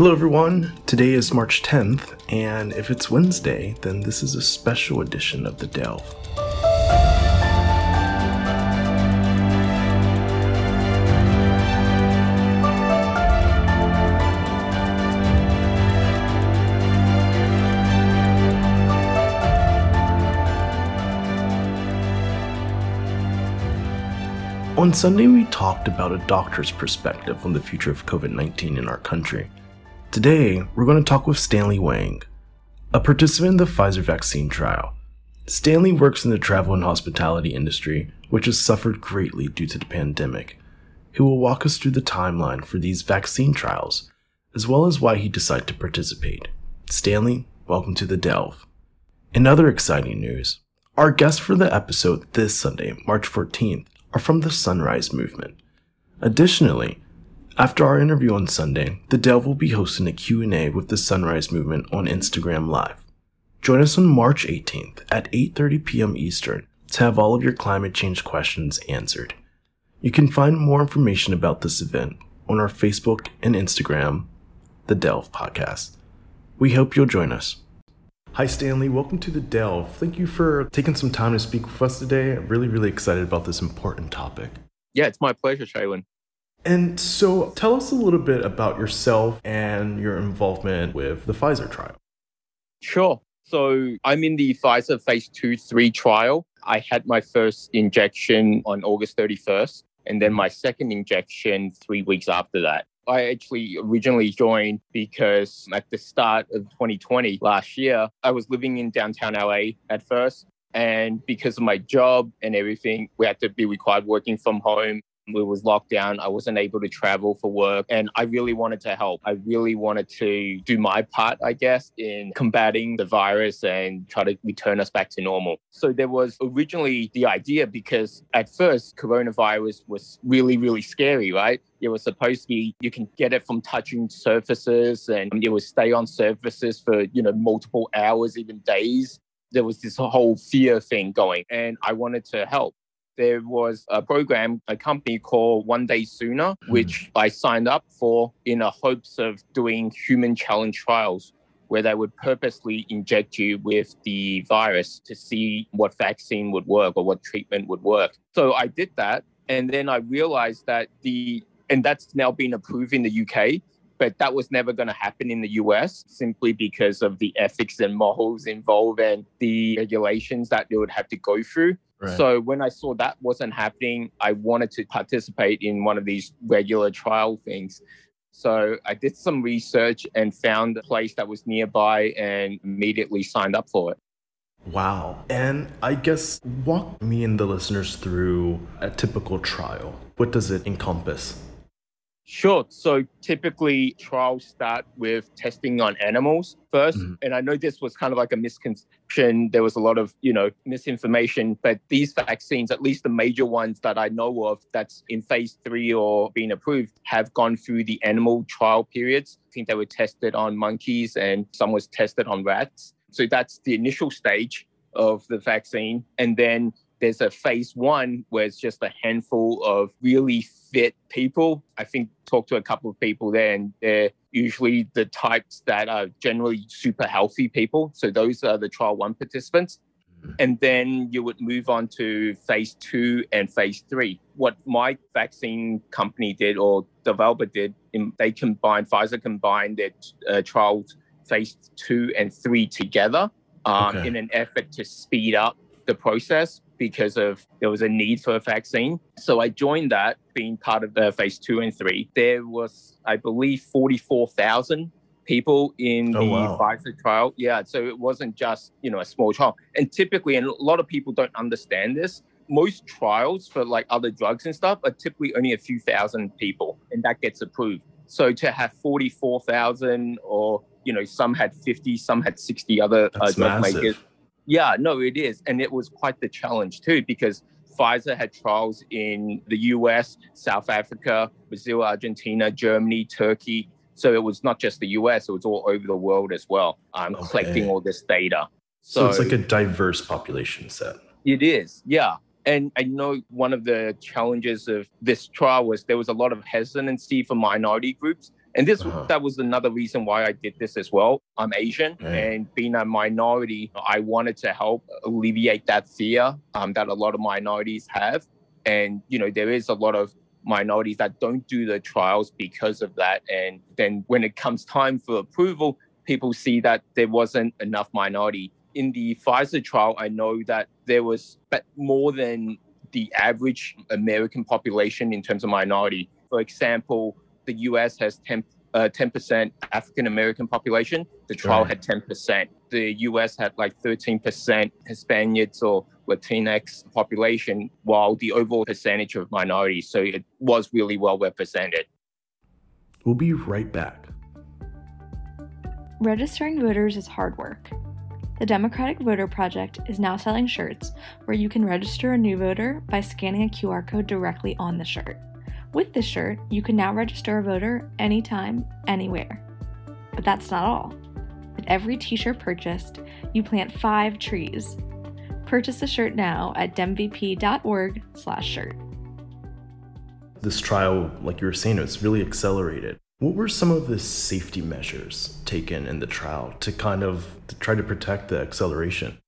Hello, everyone. Today is March 10th, and if it's Wednesday, then this is a special edition of The Delve. On Sunday, we talked about a doctor's perspective on the future of COVID 19 in our country. Today, we're going to talk with Stanley Wang, a participant in the Pfizer vaccine trial. Stanley works in the travel and hospitality industry, which has suffered greatly due to the pandemic. He will walk us through the timeline for these vaccine trials, as well as why he decided to participate. Stanley, welcome to the Delve. In other exciting news, our guests for the episode this Sunday, March 14th, are from the Sunrise Movement. Additionally, after our interview on Sunday, the Delve will be hosting a Q&A with the Sunrise Movement on Instagram Live. Join us on March 18th at 8:30 p.m. Eastern to have all of your climate change questions answered. You can find more information about this event on our Facebook and Instagram, The Delve Podcast. We hope you'll join us. Hi, Stanley. Welcome to The Delve. Thank you for taking some time to speak with us today. I'm really, really excited about this important topic. Yeah, it's my pleasure, Shaylin. And so tell us a little bit about yourself and your involvement with the Pfizer trial. Sure. So I'm in the Pfizer phase two, three trial. I had my first injection on August 31st, and then my second injection three weeks after that. I actually originally joined because at the start of 2020 last year, I was living in downtown LA at first. And because of my job and everything, we had to be required working from home it was locked down. I wasn't able to travel for work. And I really wanted to help. I really wanted to do my part, I guess, in combating the virus and try to return us back to normal. So there was originally the idea because at first, coronavirus was really, really scary, right? It was supposed to be you can get it from touching surfaces and it would stay on surfaces for, you know, multiple hours, even days there was this whole fear thing going and I wanted to help there was a program, a company called One Day Sooner, hmm. which I signed up for in the hopes of doing human challenge trials where they would purposely inject you with the virus to see what vaccine would work or what treatment would work. So I did that. And then I realized that the, and that's now been approved in the UK, but that was never going to happen in the US simply because of the ethics and morals involved and the regulations that they would have to go through. Right. So when I saw that wasn't happening, I wanted to participate in one of these regular trial things. So I did some research and found a place that was nearby and immediately signed up for it. Wow. And I guess walk me and the listeners through a typical trial. What does it encompass? Sure. So typically trials start with testing on animals 1st mm-hmm. And I know this was kind of like a misconception. There was a lot of, you know, misinformation, but these vaccines, at least the major ones that I know of that's in phase three or being approved, have gone through the animal trial periods. I think they were tested on monkeys and some was tested on rats. So that's the initial stage of the vaccine. And then there's a phase one where it's just a handful of really fit people. I think talk to a couple of people there, and they're usually the types that are generally super healthy people. So those are the trial one participants. Mm-hmm. And then you would move on to phase two and phase three. What my vaccine company did or developer did, they combined, Pfizer combined their uh, trials phase two and three together um, okay. in an effort to speed up the process because of there was a need for a vaccine. So I joined that, being part of the phase two and three. There was, I believe, 44,000 people in oh, the wow. Pfizer trial. Yeah, so it wasn't just, you know, a small trial. And typically, and a lot of people don't understand this, most trials for like other drugs and stuff are typically only a few thousand people, and that gets approved. So to have 44,000 or, you know, some had 50, some had 60 other uh, drug makers yeah, no, it is. And it was quite the challenge too, because Pfizer had trials in the US, South Africa, Brazil, Argentina, Germany, Turkey. So it was not just the US, it was all over the world as well, um, okay. collecting all this data. So, so it's like a diverse population set. It is, yeah. And I know one of the challenges of this trial was there was a lot of hesitancy for minority groups And this uh-huh. that was another reason why I did this as well. I'm Asian, and being a minority, I wanted to help alleviate that fear um, that a lot of minorities have. And you know, there is a lot of minorities that don't do the trials because of that. And then when it comes time for approval, people see that there wasn't enough minority. In the Pfizer trial, I know that there was more than the average American population in terms of minority. For example, the US has 10, uh, 10% African American population. The trial right. had 10%. The US had like 13% Hispanics or Latinx population, while the overall percentage of minorities. So it was really well represented. We'll be right back. Registering voters is hard work. The Democratic Voter Project is now selling shirts where you can register a new voter by scanning a QR code directly on the shirt. With this shirt, you can now register a voter anytime, anywhere. But that's not all. With every t shirt purchased, you plant five trees. Purchase a shirt now at demvp.org slash shirt. This trial, like you were saying, it's really accelerated. What were some of the safety measures taken in the trial to kind of to try to protect the acceleration?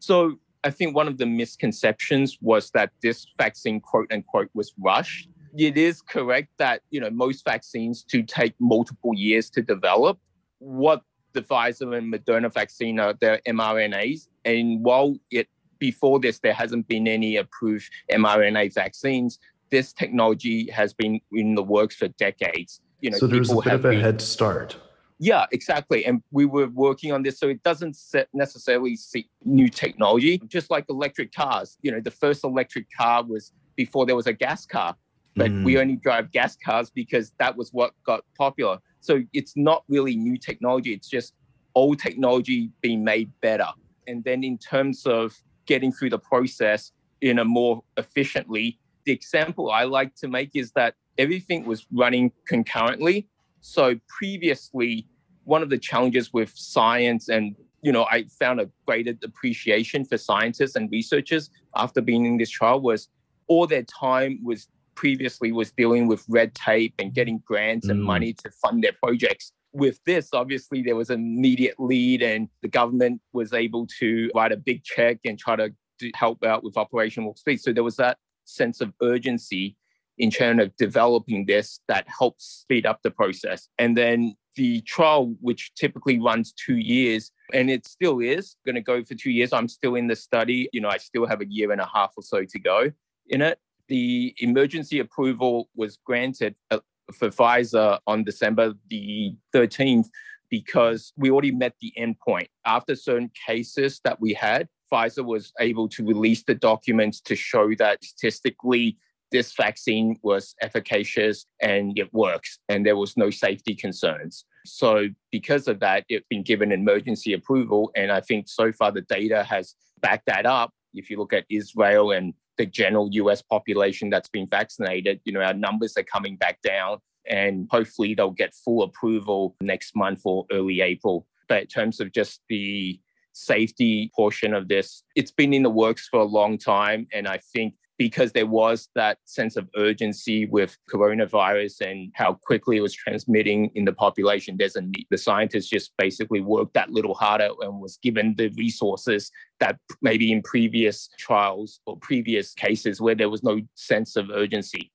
So I think one of the misconceptions was that this vaccine, quote unquote, was rushed. It is correct that you know most vaccines do take multiple years to develop. What the Pfizer and Moderna vaccine are their mRNAs, and while it before this there hasn't been any approved mRNA vaccines, this technology has been in the works for decades you know, so there's a bit of a been, head start. Yeah, exactly. And we were working on this, so it doesn't necessarily see new technology. Just like electric cars, you know, the first electric car was before there was a gas car, but mm. we only drive gas cars because that was what got popular. So it's not really new technology; it's just old technology being made better. And then in terms of getting through the process in a more efficiently, the example I like to make is that everything was running concurrently. So previously, one of the challenges with science and you know, I found a greater appreciation for scientists and researchers after being in this trial was all their time was previously was dealing with red tape and getting grants mm. and money to fund their projects. With this, obviously, there was an immediate lead, and the government was able to write a big check and try to help out with operational speed. So there was that sense of urgency in terms of developing this that helps speed up the process. And then the trial, which typically runs two years, and it still is going to go for two years. I'm still in the study. You know, I still have a year and a half or so to go in it. The emergency approval was granted uh, for Pfizer on December the 13th because we already met the endpoint. After certain cases that we had, Pfizer was able to release the documents to show that statistically this vaccine was efficacious and it works, and there was no safety concerns. So, because of that, it's been given emergency approval. And I think so far the data has backed that up. If you look at Israel and the general US population that's been vaccinated, you know, our numbers are coming back down. And hopefully they'll get full approval next month or early April. But in terms of just the safety portion of this, it's been in the works for a long time. And I think because there was that sense of urgency with coronavirus and how quickly it was transmitting in the population. There's a need. The scientists just basically worked that little harder and was given the resources that maybe in previous trials or previous cases where there was no sense of urgency.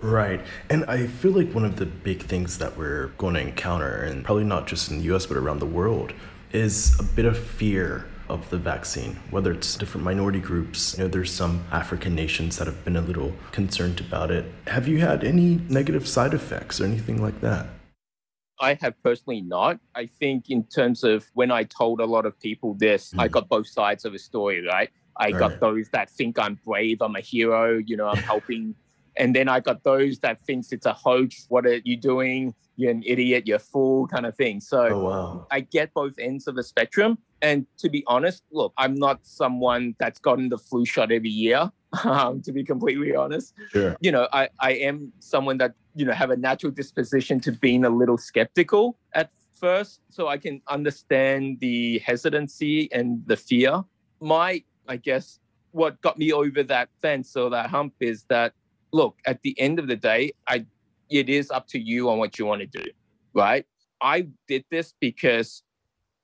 Right. And I feel like one of the big things that we're going to encounter, and probably not just in the US, but around the world, is a bit of fear of the vaccine, whether it's different minority groups. You know, there's some African nations that have been a little concerned about it. Have you had any negative side effects or anything like that? I have personally not. I think in terms of when I told a lot of people this, mm. I got both sides of the story, right? I All got right. those that think I'm brave, I'm a hero, you know, I'm helping. and then I got those that thinks it's a hoax. What are you doing? You're an idiot, you're a fool, kind of thing. So oh, wow. I get both ends of the spectrum. And to be honest, look, I'm not someone that's gotten the flu shot every year. Um, to be completely honest, sure. you know, I, I am someone that you know have a natural disposition to being a little skeptical at first, so I can understand the hesitancy and the fear. My, I guess, what got me over that fence or that hump is that, look, at the end of the day, I it is up to you on what you want to do, right? I did this because,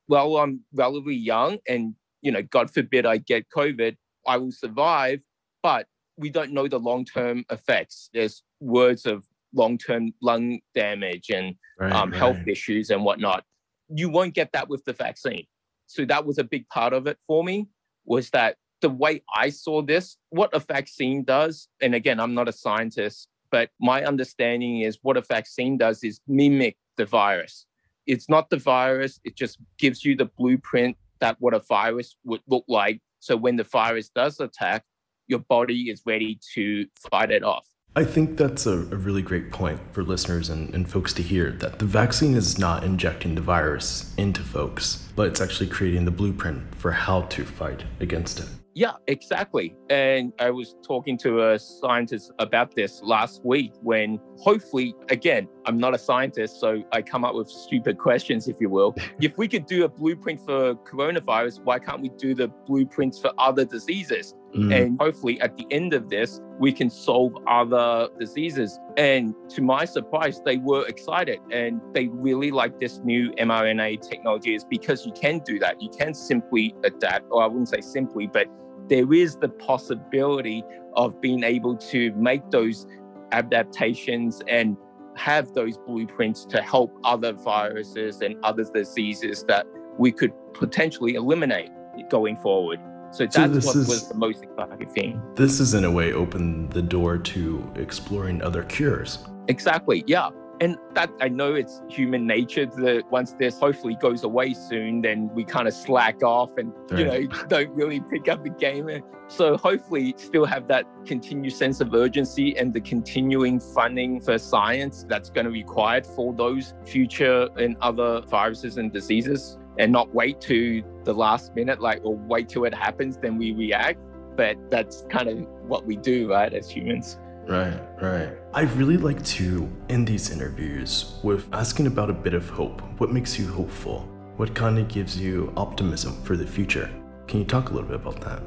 well, I'm relatively young and, you know, God forbid I get COVID, I will survive, but we don't know the long term effects. There's words of long term lung damage and right, um, right. health issues and whatnot. You won't get that with the vaccine. So that was a big part of it for me was that the way I saw this, what a vaccine does, and again, I'm not a scientist, but my understanding is what a vaccine does is mimic the virus. It's not the virus, it just gives you the blueprint that what a virus would look like. So when the virus does attack, your body is ready to fight it off. I think that's a, a really great point for listeners and, and folks to hear that the vaccine is not injecting the virus into folks, but it's actually creating the blueprint for how to fight against it. Yeah, exactly. And I was talking to a scientist about this last week when hopefully, again, I'm not a scientist, so I come up with stupid questions, if you will. if we could do a blueprint for coronavirus, why can't we do the blueprints for other diseases? Mm. And hopefully, at the end of this, we can solve other diseases. And to my surprise, they were excited and they really like this new mRNA technology is because you can do that. You can simply adapt, or I wouldn't say simply, but there is the possibility of being able to make those adaptations and have those blueprints to help other viruses and other diseases that we could potentially eliminate going forward. So that's so what is, was the most exciting thing. This is in a way opened the door to exploring other cures. Exactly. Yeah. And that I know it's human nature that once this hopefully goes away soon, then we kind of slack off and right. you know don't really pick up the game. So hopefully still have that continued sense of urgency and the continuing funding for science that's going to be required for those future and other viruses and diseases and not wait to the last minute, like or wait till it happens, then we react. But that's kind of what we do, right, as humans. Right, right. I really like to end these interviews with asking about a bit of hope. What makes you hopeful? What kind of gives you optimism for the future? Can you talk a little bit about that?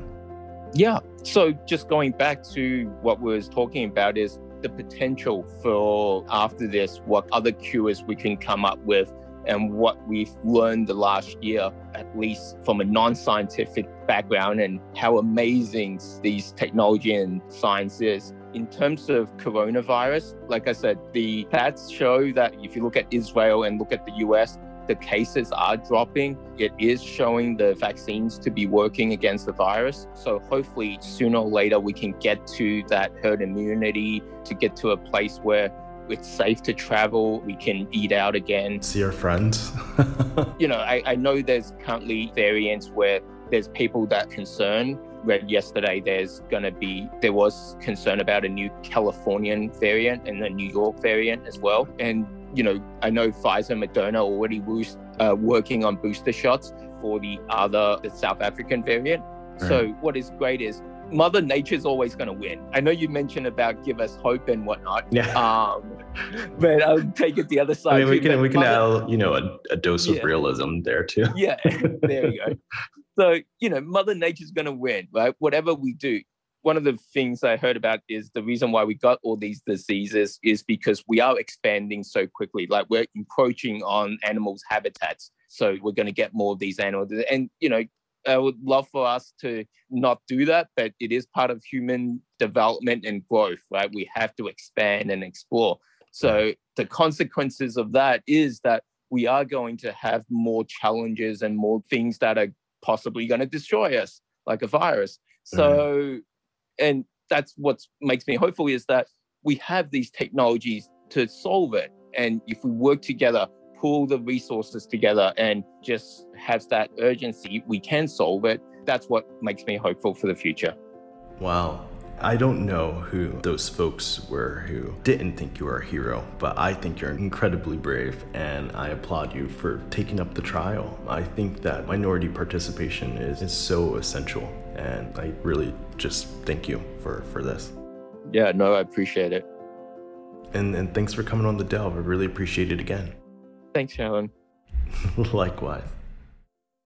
Yeah. So just going back to what we was talking about is the potential for after this, what other cures we can come up with and what we've learned the last year, at least from a non scientific background, and how amazing these technology and science is. In terms of coronavirus, like I said, the stats show that if you look at Israel and look at the US, the cases are dropping. It is showing the vaccines to be working against the virus. So hopefully, sooner or later, we can get to that herd immunity to get to a place where it's safe to travel. We can eat out again. See our friends. you know, I, I know there's currently variants where there's people that concern. Read yesterday there's going to be, there was concern about a new Californian variant and a New York variant as well. And, you know, I know Pfizer Moderna already was uh, working on booster shots for the other, the South African variant. Right. So what is great is Mother Nature's always going to win. I know you mentioned about give us hope and whatnot. Yeah. Um, but I'll take it the other side. I mean, we can we can Mother, add you know a, a dose of realism there too. Yeah. There you go. So you know, Mother Nature's going to win, right? Whatever we do. One of the things I heard about is the reason why we got all these diseases is because we are expanding so quickly. Like we're encroaching on animals' habitats. So we're going to get more of these animals. And, you know, I would love for us to not do that, but it is part of human development and growth, right? We have to expand and explore. So the consequences of that is that we are going to have more challenges and more things that are possibly going to destroy us, like a virus. So, mm. and that's what makes me hopeful is that we have these technologies to solve it. And if we work together, pull the resources together and just have that urgency, we can solve it. That's what makes me hopeful for the future. Wow. I don't know who those folks were who didn't think you were a hero, but I think you're incredibly brave and I applaud you for taking up the trial. I think that minority participation is, is so essential and I really just thank you for, for this. Yeah, no, I appreciate it. And, and thanks for coming on the Delve. I really appreciate it again. Thanks, Alan. Likewise.